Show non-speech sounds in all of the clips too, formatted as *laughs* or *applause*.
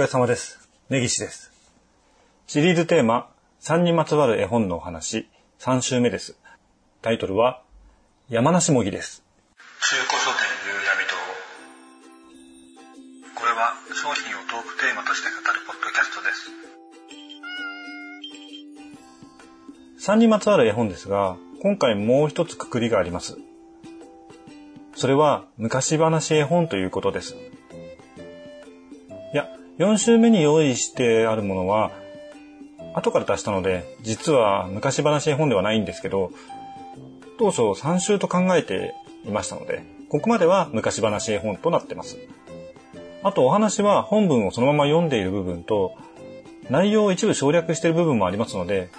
疲れ様です。根岸です。シリーズテーマ、3にまつわる絵本のお話、3週目です。タイトルは、山梨もぎです。中古書店夕闇堂これは商品をトークテーマとして語るポッドキャストです3にまつわる絵本ですが、今回もう一つくくりがあります。それは、昔話絵本ということです。いや、4週目に用意してあるものは、後から出したので、実は昔話絵本ではないんですけど、当初3週と考えていましたので、ここまでは昔話絵本となってます。あとお話は本文をそのまま読んでいる部分と、内容を一部省略している部分もありますので、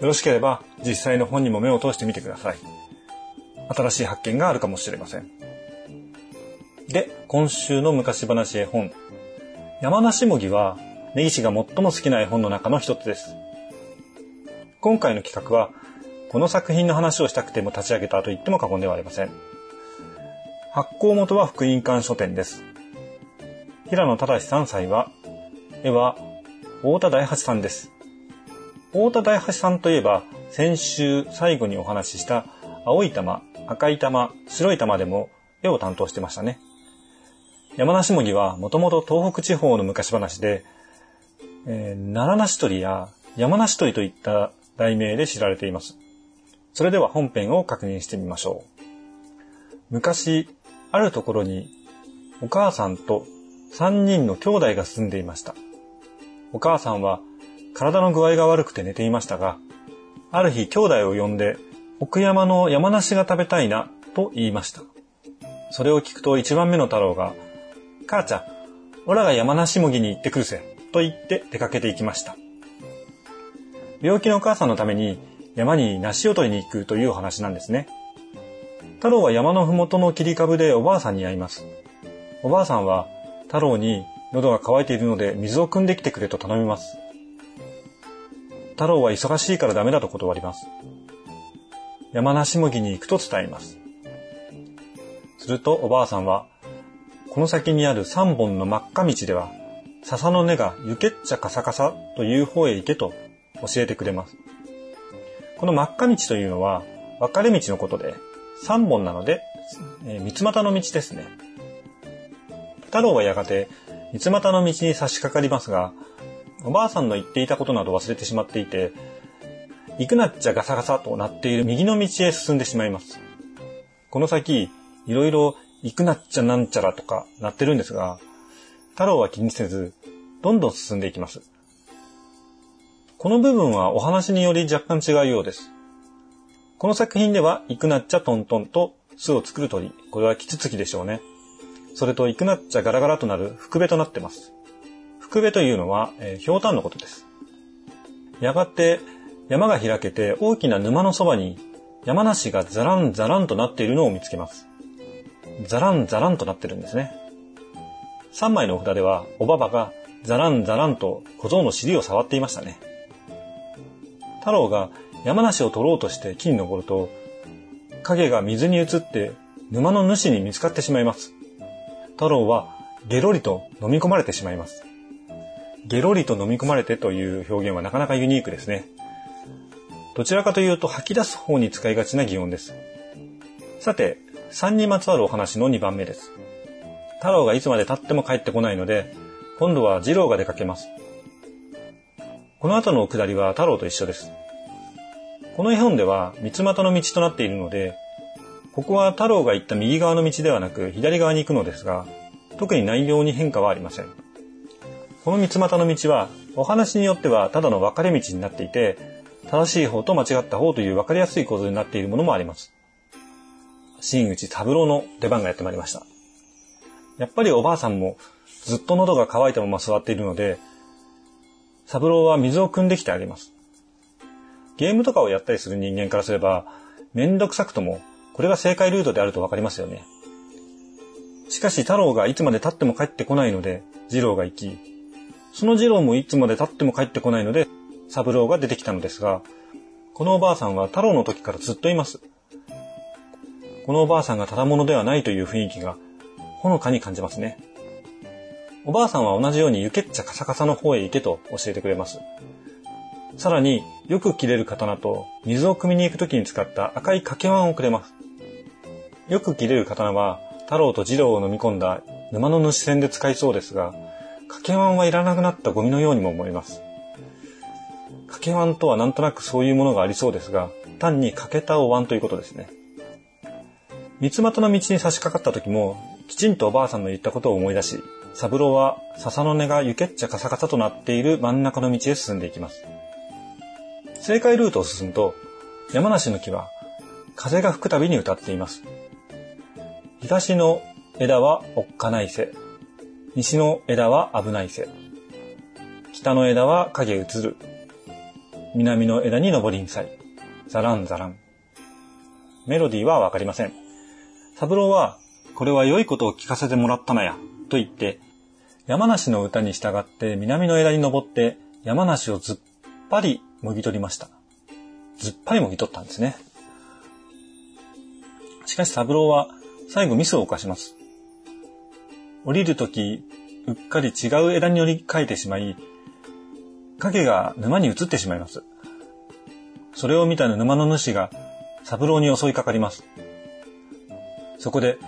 よろしければ実際の本にも目を通してみてください。新しい発見があるかもしれません。で、今週の昔話絵本。山梨もぎは、根岸が最も好きな絵本の中の一つです。今回の企画は、この作品の話をしたくても立ち上げたと言っても過言ではありません。発行元は福音館書店です。平野正3歳は、絵は太田大八さんです。太田大八さんといえば、先週最後にお話しした青い玉、赤い玉、白い玉でも絵を担当してましたね。山梨もぎはもともと東北地方の昔話で、えー奈良梨鳥や山梨鳥といった題名で知られています。それでは本編を確認してみましょう。昔、あるところにお母さんと3人の兄弟が住んでいました。お母さんは体の具合が悪くて寝ていましたが、ある日兄弟を呼んで奥山の山梨が食べたいなと言いました。それを聞くと一番目の太郎が、母ちゃん、オラが山梨もぎに行ってくるぜ、と言って出かけて行きました。病気のお母さんのために山に梨を取りに行くというお話なんですね。太郎は山のふもとの切り株でおばあさんに会います。おばあさんは太郎に喉が渇いているので水を汲んできてくれと頼みます。太郎は忙しいからダメだと断ります。山梨もぎに行くと伝えます。するとおばあさんは、この先にある三本の真っ赤道では、笹の根がゆけっちゃカサカサという方へ行けと教えてくれます。この真っ赤道というのは分かれ道のことで、三本なので、えー三つ股の道ですね。太郎はやがて三つ股の道に差し掛かりますが、おばあさんの言っていたことなど忘れてしまっていて、行くなっちゃガサガサとなっている右の道へ進んでしまいます。この先、いろいろ行くなっちゃなんちゃらとかなってるんですが、太郎は気にせず、どんどん進んでいきます。この部分はお話により若干違うようです。この作品では、行くなっちゃトントンと巣を作る鳥、これはキツツキでしょうね。それと行くなっちゃガラガラとなる福部となってます。福部というのは、えー、ひょうたんのことです。やがて山が開けて大きな沼のそばに山梨がザランザランとなっているのを見つけます。ザランザランとなってるんですね。3枚のお札ではおばばがザランザランと小僧の尻を触っていましたね。太郎が山梨を取ろうとして木に登ると影が水に映って沼の主に見つかってしまいます。太郎はゲロリと飲み込まれてしまいます。ゲロリと飲み込まれてという表現はなかなかユニークですね。どちらかというと吐き出す方に使いがちな擬音です。さて、3にまつわるお話の2番目です。太郎がいつまで経っても帰ってこないので、今度は二郎が出かけます。この後の下りは太郎と一緒です。この絵本では三つ股の道となっているので、ここは太郎が行った右側の道ではなく左側に行くのですが、特に内容に変化はありません。この三つ股の道は、お話によってはただの分かれ道になっていて、正しい方と間違った方という分かりやすい構図になっているものもあります。新内三郎の出番がやってまいりました。やっぱりおばあさんもずっと喉が渇いたまま座っているので、三郎は水を汲んできてあげます。ゲームとかをやったりする人間からすれば、めんどくさくとも、これが正解ルートであるとわかりますよね。しかし太郎がいつまで経っても帰ってこないので、二郎が行き、その二郎もいつまで経っても帰ってこないので、三郎が出てきたのですが、このおばあさんは太郎の時からずっといます。このおばあさんがただものではないという雰囲気が、ほのかに感じますね。おばあさんは同じように湯けっちゃカサカサの方へ行けと教えてくれます。さらに、よく切れる刀と水を汲みに行く時に使った赤い掛け碗をくれます。よく切れる刀は、太郎と二郎を飲み込んだ沼の主戦で使いそうですが、掛け碗はいらなくなったゴミのようにも思います。掛け碗とはなんとなくそういうものがありそうですが、単に欠けたお椀ということですね。三つ股の道に差し掛かった時も、きちんとおばあさんの言ったことを思い出し、三郎は笹の根がゆけっちゃカサカサとなっている真ん中の道へ進んでいきます。正解ルートを進むと、山梨の木は風が吹くたびに歌っています。東の枝はおっかないせ。西の枝は危ないせ。北の枝は影映る。南の枝に登りんさい。ザランザラン。メロディーはわかりません。三郎は、これは良いことを聞かせてもらったなや、と言って、山梨の歌に従って南の枝に登って山梨をずっぱりもぎ取りました。ずっぱりもぎ取ったんですね。しかし三郎は最後ミスを犯します。降りるとき、うっかり違う枝に乗り換えてしまい、影が沼に移ってしまいます。それを見た沼の主が三郎に襲いかかります。そこで、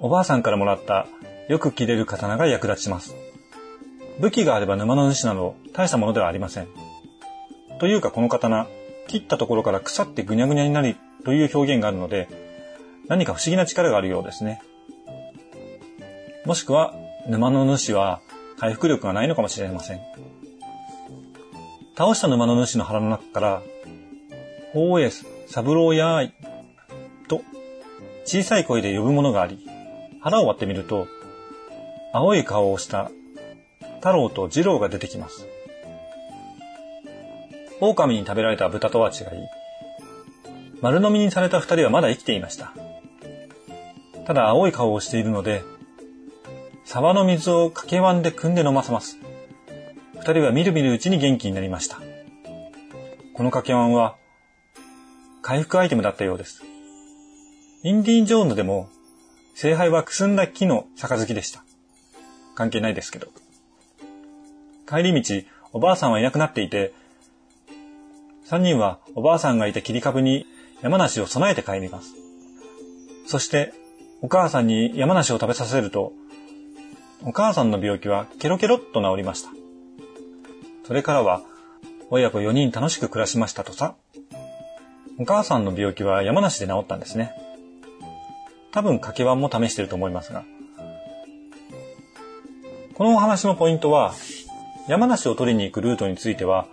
おばあさんからもらったよく切れる刀が役立ちます。武器があれば沼の主など大したものではありません。というかこの刀、切ったところから腐ってぐにゃぐにゃになりという表現があるので、何か不思議な力があるようですね。もしくは、沼の主は回復力がないのかもしれません。倒した沼の主の腹の中から、ほうえす、三郎やーい、と、小さい声で呼ぶものがあり、腹を割ってみると、青い顔をした太郎と二郎が出てきます。狼に食べられた豚とは違い、丸飲みにされた二人はまだ生きていました。ただ青い顔をしているので、沢の水を掛け碗で汲んで飲ませます。二人はみるみるうちに元気になりました。この掛け碗は、回復アイテムだったようです。インディー・ジョーンズでも、聖杯はくすんだ木の杯でした。関係ないですけど。帰り道、おばあさんはいなくなっていて、三人はおばあさんがいた切り株に山梨を備えて帰ります。そして、お母さんに山梨を食べさせると、お母さんの病気はケロケロっと治りました。それからは、親子4人楽しく暮らしましたとさ。お母さんの病気は山梨で治ったんですね。多分掛け碗も試してると思いますが。このお話のポイントは、山梨を取りに行くルートについては、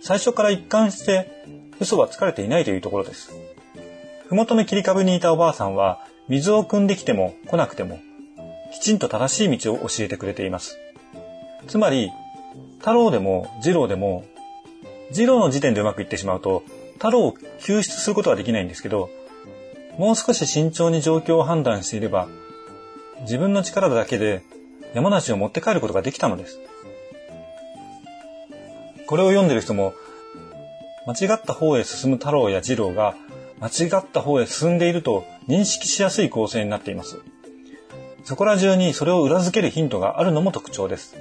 最初から一貫して嘘はつかれていないというところです。ふもとの切り株にいたおばあさんは、水を汲んできても来なくても、きちんと正しい道を教えてくれています。つまり、太郎でも二郎でも、二郎の時点でうまくいってしまうと、太郎を救出することはできないんですけど、もう少し慎重に状況を判断していれば、自分の力だけで山梨を持って帰ることができたのです。これを読んでる人も、間違った方へ進む太郎や二郎が、間違った方へ進んでいると認識しやすい構成になっています。そこら中にそれを裏付けるヒントがあるのも特徴です。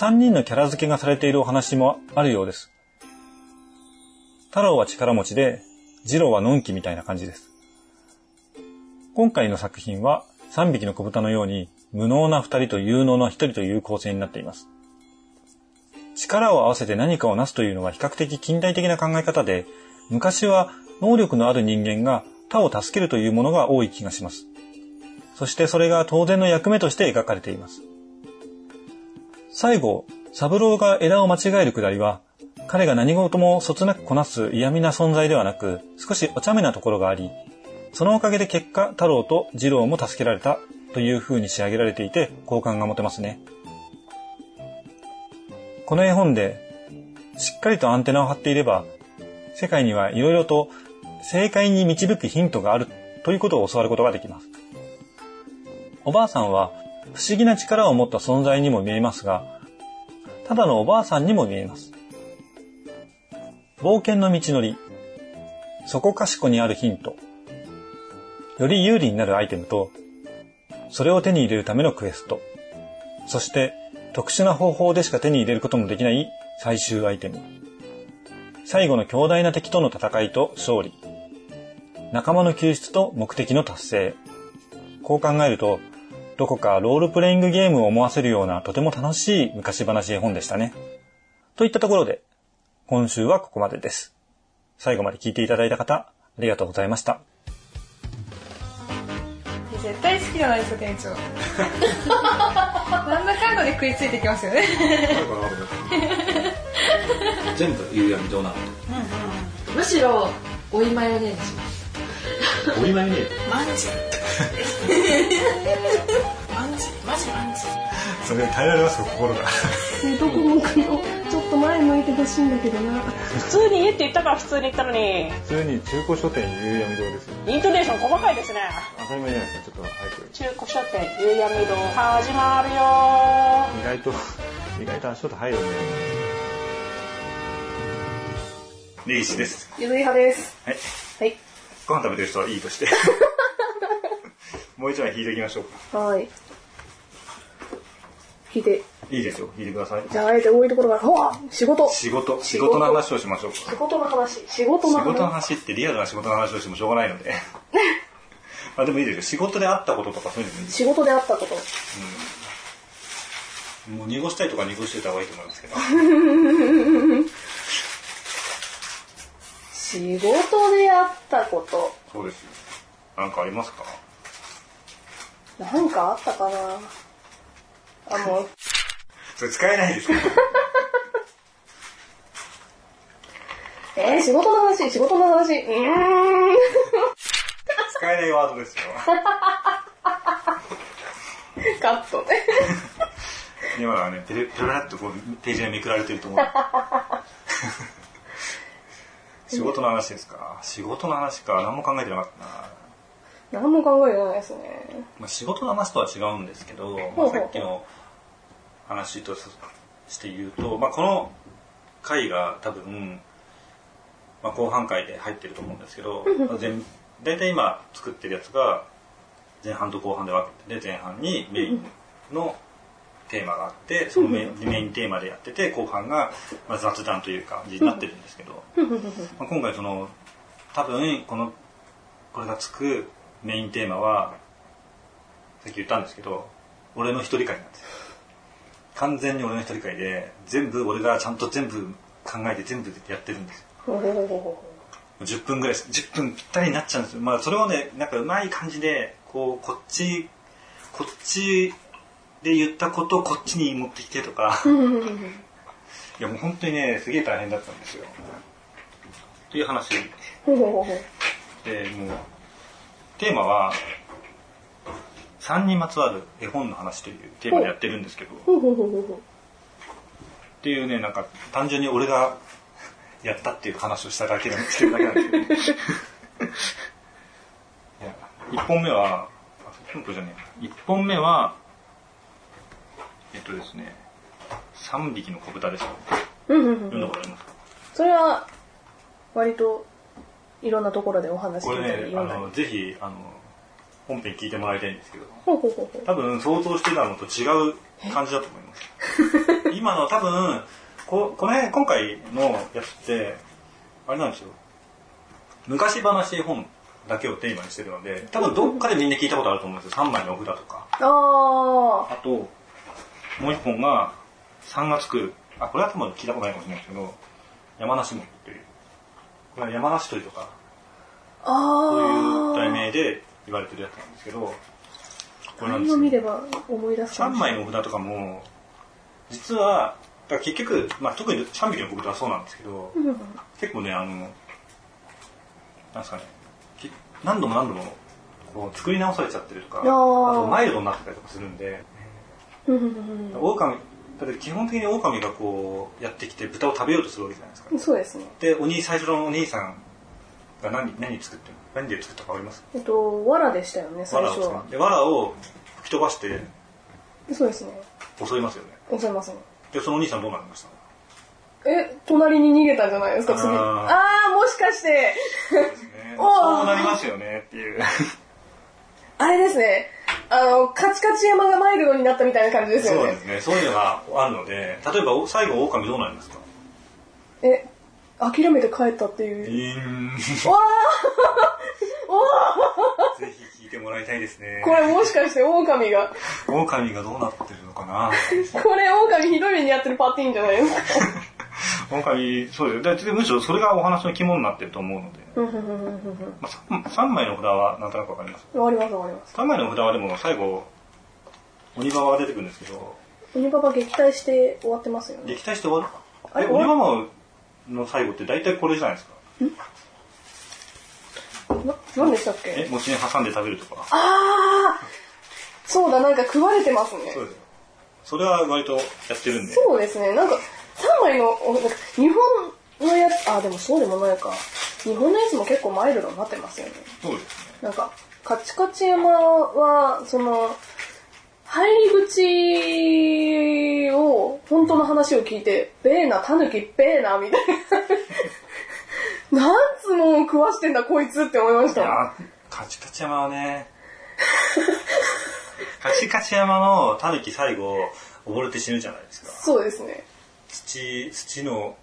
3人のキャラ付けがされているお話もあるようです。太郎は力持ちで、二郎はのんきみたいな感じです。今回の作品は3匹の子豚のように無能な2人と有能な1人という構成になっています。力を合わせて何かを成すというのは比較的近代的な考え方で、昔は能力のある人間が他を助けるというものが多い気がします。そしてそれが当然の役目として描かれています。最後、三郎が枝を間違えるくだりは、彼が何事もそつなくこなす嫌味な存在ではなく、少しお茶目なところがあり、そのおかげで結果、太郎と二郎も助けられたという風に仕上げられていて、好感が持てますね。この絵本でしっかりとアンテナを張っていれば、世界にはいろいろと正解に導くヒントがあるということを教わることができます。おばあさんは不思議な力を持った存在にも見えますが、ただのおばあさんにも見えます。冒険の道のり、そこかしこにあるヒント、より有利になるアイテムと、それを手に入れるためのクエスト、そして特殊な方法でしか手に入れることのできない最終アイテム。最後の強大な敵との戦いと勝利。仲間の救出と目的の達成。こう考えると、どこかロールプレイングゲームを思わせるようなとても楽しい昔話絵本でしたね。といったところで、今週はここまでです。最後まで聞いていただいた方、ありがとうございました。絶対好きじゃないですか店長。なんだかんだで食いついてきますよね。全部夕闇堂なの？むしろ追いマヨネーズ。しますお見舞いねマンジマンジマジマンジそれ耐えられますか、心が。どこ向くのちょっと前向いてほしいんだけどな。普通に家って言ったから普通に言ったのに、普通に中古書店夕闇堂ですよ。イントネーション細かいですね。当たり前じゃないですか、ちょっと早く。中古書店、夕闇堂、始まるよ意外と、意外と足音入るね。根岸です。ゆずい派ですはい。はいご飯食べてる人はいいとして。*laughs* もう一枚引いていきましょうか。はい。引いて、いいですよ、引いてください。じゃああえて多いところから、ほわ仕事仕事、仕事の話をしましょうか。仕事の話、仕事の仕事の話。話ってリアルな仕事の話をしてもしょうがないので。*laughs* まあでもいいですよ。仕事であったこととかそういうのもいい仕事であったこと。もう濁したいとか濁してた方がいいと思いますけど。*laughs* 仕事であったこと。そうですよ。なんかありますか？なんかあったかなあ、もう、それ使えないですよ。*laughs* えー、仕事の話、仕事の話。うーん。使えないワードですよ。*laughs* カットね。今のはね、ペラペラっとこう、ページがめくられてると思う。*laughs* 仕事の話ですか？仕事の話か。何も考えてなかったな。何も考えてないですね。まあ、仕事の話とは違うんですけど、まあ、さっきの話として言うと、まあ、この回が多分、まあ、後半回で入ってると思うんですけど、まあ全大体今作ってるやつが前半と後半で分けてて前半にメインのテーマがあってそのメインメインテーマでやってて後半がまあ雑談という感じになってるんですけど、まあ、今回その多分このこれがつくメインテーマはさっき言ったんですけど俺の一人会なんですよ。完全に俺の一人会で全部俺がちゃんと全部考えて全部やってるんですよ。ほほほほほ10分ぐらいです。10分ぴったりになっちゃうんですよ。まあそれをねなんかうまい感じでこうこっちこっちで言ったことをこっちに持ってきてとか。*laughs* いやもう本当にねすげえ大変だったんですよ。っていう話。でもうテーマは3にまつわる絵本の話というテーマでやってるんですけど。っていうねなんか単純に俺がやったっていう話をしただけなんですけど *laughs* いや1本目はあ本当じゃねえ。1本目はえっとですね3匹の子豚です読んだことありますか？それは割といろんなところでお話こ聞いたれね読んだりのぜひあの本編聞いてもらいたいんですけど。ほうほうほうほう。多分想像してたのと違う感じだと思います。*laughs* 今の多分ここの辺今回のやつってあれなんですよ。昔話絵本だけをテーマにしてるので多分どっかでみんな聞いたことあると思うんですよ。3枚のお札とか。あああともう一本が3がつくあこれは多分聞いたことないかもしれないですけど山梨森というこれは山梨鳥とかそういう題あ名で言われてるやつなんですけどこあれなんですよ。何を見れば思い出すか3もしれない。枚の札とかも実はだから結局、まあ、特に3匹の子豚はそうなんですけどうん。うん結構ねあのなんですかねき何度も何度もこう作り直されちゃってるとかあとマイルドになってたりとかするんでうんうんうん狼だって基本的に狼がこうやってきて豚を食べようとするわけじゃないですか。うんそうですね。でお兄最初のお兄さんが何何作ってるの？何で作ったか分かります？えっと藁でしたよね最初は。で藁を吹き飛ばしてそうですね。襲いますよね。襲いますね。でそのお兄さんどうなりました？え隣に逃げたんじゃないですか次。あー。あもしかして。そうね。なりますよねっていう。あれですねあの、カチカチ山がマイルドになったみたいな感じですよね。そうですね。そういうのがあるので、例えばお最後狼どうなりますか？え、諦めて帰ったっていう。イーン。わ *laughs* ぜひ聞いてもらいたいですねー。これもしかして狼が、狼がどうなってるのかなこれ狼ひどい目にやってるパティーンじゃないですか。狼、そうですよ。で、でむしろそれがお話の肝になってると思うので、まあ、3, 枚の札はなんとなくわかります？終わります終わります。3枚の札はでも最後、鬼ババが出てくるんですけど、鬼ババ撃退して終わってますよね。撃退して終わる？あれえ、鬼ババの最後って大体これじゃないですか？な、何でしたっえ、け餅に挟んで食べるとか。あーそうだ、なんか食われてますね。そうですよ。それは割とやってるんで。そうですね、なんか、3枚の、日本のやつ、あ、でもそうでもないか。日本のやつも結構マイルドになってますよね。そうですね。なんか、カチカチ山は、その、入り口を、本当の話を聞いて、ベーナ、タヌキ、ベーナ、みたいな。*laughs* 何つもん食わしてんだこいつって思いましいやカチカチ山はね、カチカチ山のタヌキ最後、溺れて死ぬじゃないですか。そうですね。土、土の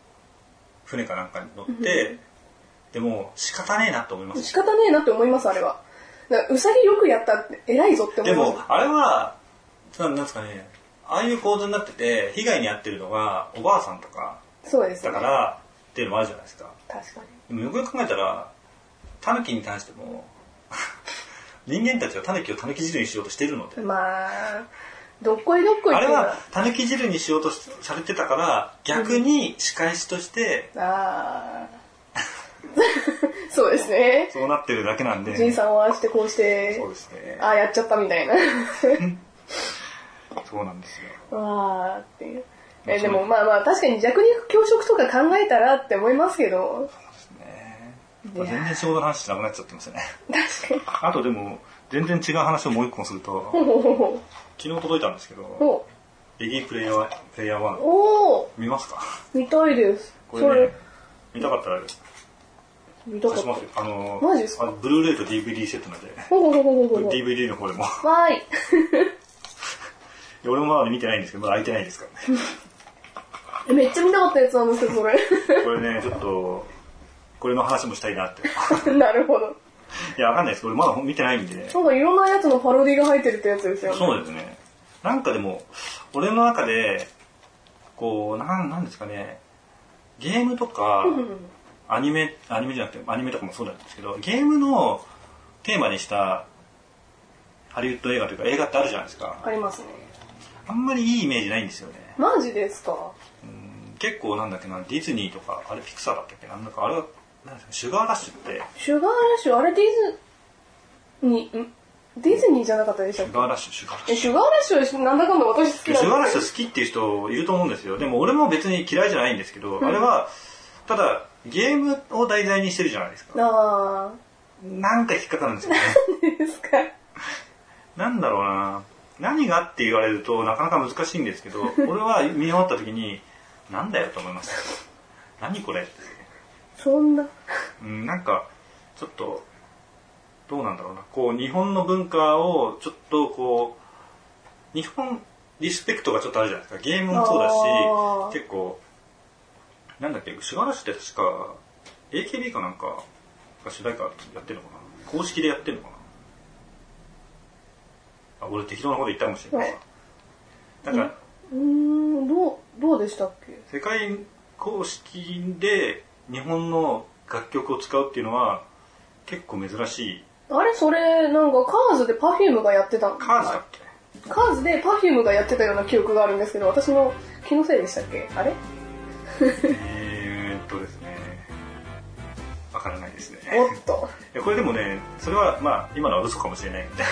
船かなんかに乗って、でも仕方ねえなと思います。仕方ねえなって思います、あれは。うさぎよくやったって偉いぞって思でいます。も、あれは、なんなんですかね、ああいう構図になってて、被害に遭ってるのがおばあさんとかそうですね。だから、っていうのもあるじゃないですか。確かに。でもよくよく考えたら、タヌキに対しても、*laughs* 人間たちはタヌキをタヌキ汁にしようとしてるので、まあ、どっこいどっこいあれはタヌキ汁にしようとされてたから、逆に仕返しとして、ああ。*laughs* そうですね。そうなってるだけなんで、じいさんをああしてこうしてそう、ですね。ああやっちゃったみたいな。*laughs* そうなんですよ。わあっていう。えでもまあまあ確かに弱肉強食とか考えたらって思いますけど、ねいや全然仕事の話しなくなっちゃってますよね。確かに。あとでも、全然違う話をもう一個すると、ほうほうほうほ昨日届いたんですけど、うほレギープレイヤー、プレイヤー1う。おお見ますか？見たいです。*laughs* これね見たかったら見たかった。あの、マジですか？ブルーレイと DVD セットなんで、ほうほうほうほ。DVD の方でも。わーい。で俺もまだ見てないんですけど、まだ開いてないですからね。めっちゃ見たかったやつなんですけど、それ。これね、ちょっと、これの話もしたいなって。*laughs* なるほど。いや、わかんないです。俺まだ見てないんで。なんかいろんなやつのパロディが入ってるってやつですよね。そうですね。なんかでも、俺の中で、こう、なん、なんですかね、ゲームとか、アニメ、アニメじゃなくて、アニメとかもそうなんですけど、ゲームのテーマにしたハリウッド映画というか映画ってあるじゃないですか。ありますね。あんまりいいイメージないんですよね。マジですか？うん結構なんだっけな、ディズニーとか、あれピクサーだったっけな、なんかあれは、なんですか、シュガーラッシュって、シュガーラッシュ、あれディズニー、ん？ディズニーじゃなかったでしたっけ？シュガーラッシュ、シュガーラッシュえ、。シュガーラッシュなんだかんだ私好きなんシュガーラッシュ好きっていう人いると思うんですよ。でも俺も別に嫌いじゃないんですけど、あれは、ただ、ゲームを題材にしてるじゃないですか。あなんか引っかかるんですよね。*laughs* ー、ですか？なんだろうな。何がって言われるとなかなか難しいんですけど、*laughs* 俺は見終わった時に、なんだよと思いました。何これって。そんな。うん、なんか、ちょっと、どうなんだろうな。こう、日本の文化を、ちょっとこう、日本リスペクトがちょっとあるじゃないですか。ゲームもそうだし、結構、なんだっけ、シュガーラッシュって確か、AKB かなんかが主題歌やってるのかな公式でやってるのかなあ、俺適当なこと言ったかもしれない。なんか、うーん、どう、どうでしたっけ？世界公式で日本の楽曲を使うっていうのは結構珍しい。あれ？それ、なんかカーズでパフュームがやってたカーズだっけカーズでパフュームがやってたような記憶があるんですけど、私の気のせいでしたっけ？あれ？えーっとですね。わからないですね。おっと。*laughs* いやこれでもね、それはまあ今のは嘘かもしれない *laughs* んで。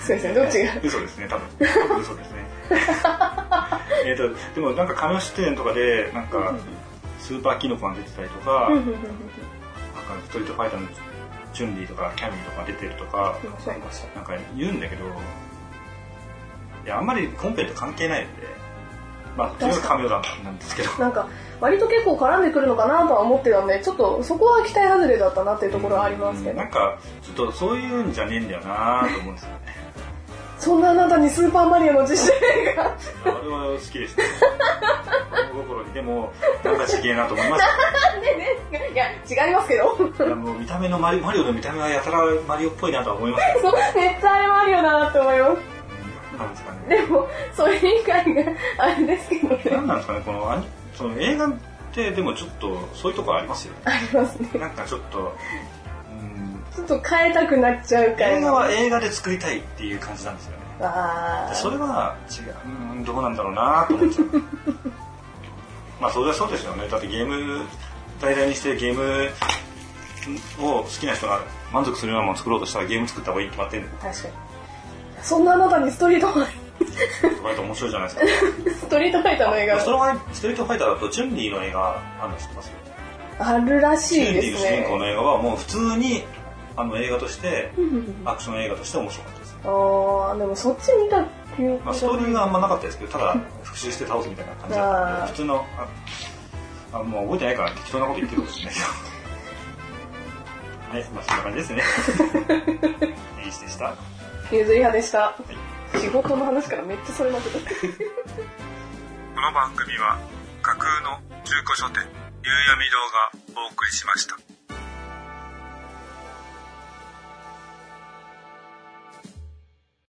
すいません、どっちが？*laughs* 嘘ですね、多分。多分嘘ですね。えっと、でもなんか亀出演とかで、なんか、スーパーキノコが出てたりとか、なんかストリートファイターのチュンリーとかキャミーとか出てるとか。なんか言うんだけど、いや、あんまり本編と関係ないので、まあ、それがカメオなんですけど。なんか、割と結構絡んでくるのかなとは思ってたんで、ちょっとそこは期待外れだったなっていうところはありますけどな。んか、ちょっとそういうんじゃねえんだよなと思うんですよね。そんなあなたにスーパーマリオの実写映画。あれは好きですね。子心に。でも、なんかちげえなと思いましねね、いや、違いますけど。た。いやもう見た目のマリマリオの見た目はやたらマリオっぽいなとは思いますけど。そう、めっちゃあれマリオだなって思います。なんですかね。でも、それ以外があれですけどね。なんなんですかね、このその映画ってでもちょっとそういうとこありますよね。ありますね。なんかちょっと、うん、ちょっと変えたくなっちゃうから。映画は映画で作りたいっていう感じなんですよね。あそれは違う、うん、どうなんだろうなと思っちゃう。*laughs* まあそれはそうですよね。だってゲーム題材にしてゲームを好きな人が満足するようなものを作ろうとしたらゲーム作った方がいいに決まってんの。ー確かに。そんなあなたにストリートファイ割と面白いじゃないですか。ストリートファイターの映画ストリートファイターだとチュンリーの映画あるの知ってますあるらしチュンいですリーの主人公ね。の映画はもう普通にあの映画としてアクション映画として面白かったです。ああ、でもそっち見た記憶まあ、ストーリーがあんまなかったですけど、ただ復讐して倒すみたいな感じだったんで、普通の、あ、あもう覚えてないから適当なこと言ってるかもしれないけど。*laughs* はい、まあそんな感じですね。*laughs* いいでした。ゆずり派でした。仕事の話からめっちゃそれまくった。*laughs* この番組は架空の中古書店夕闇堂がお送りしました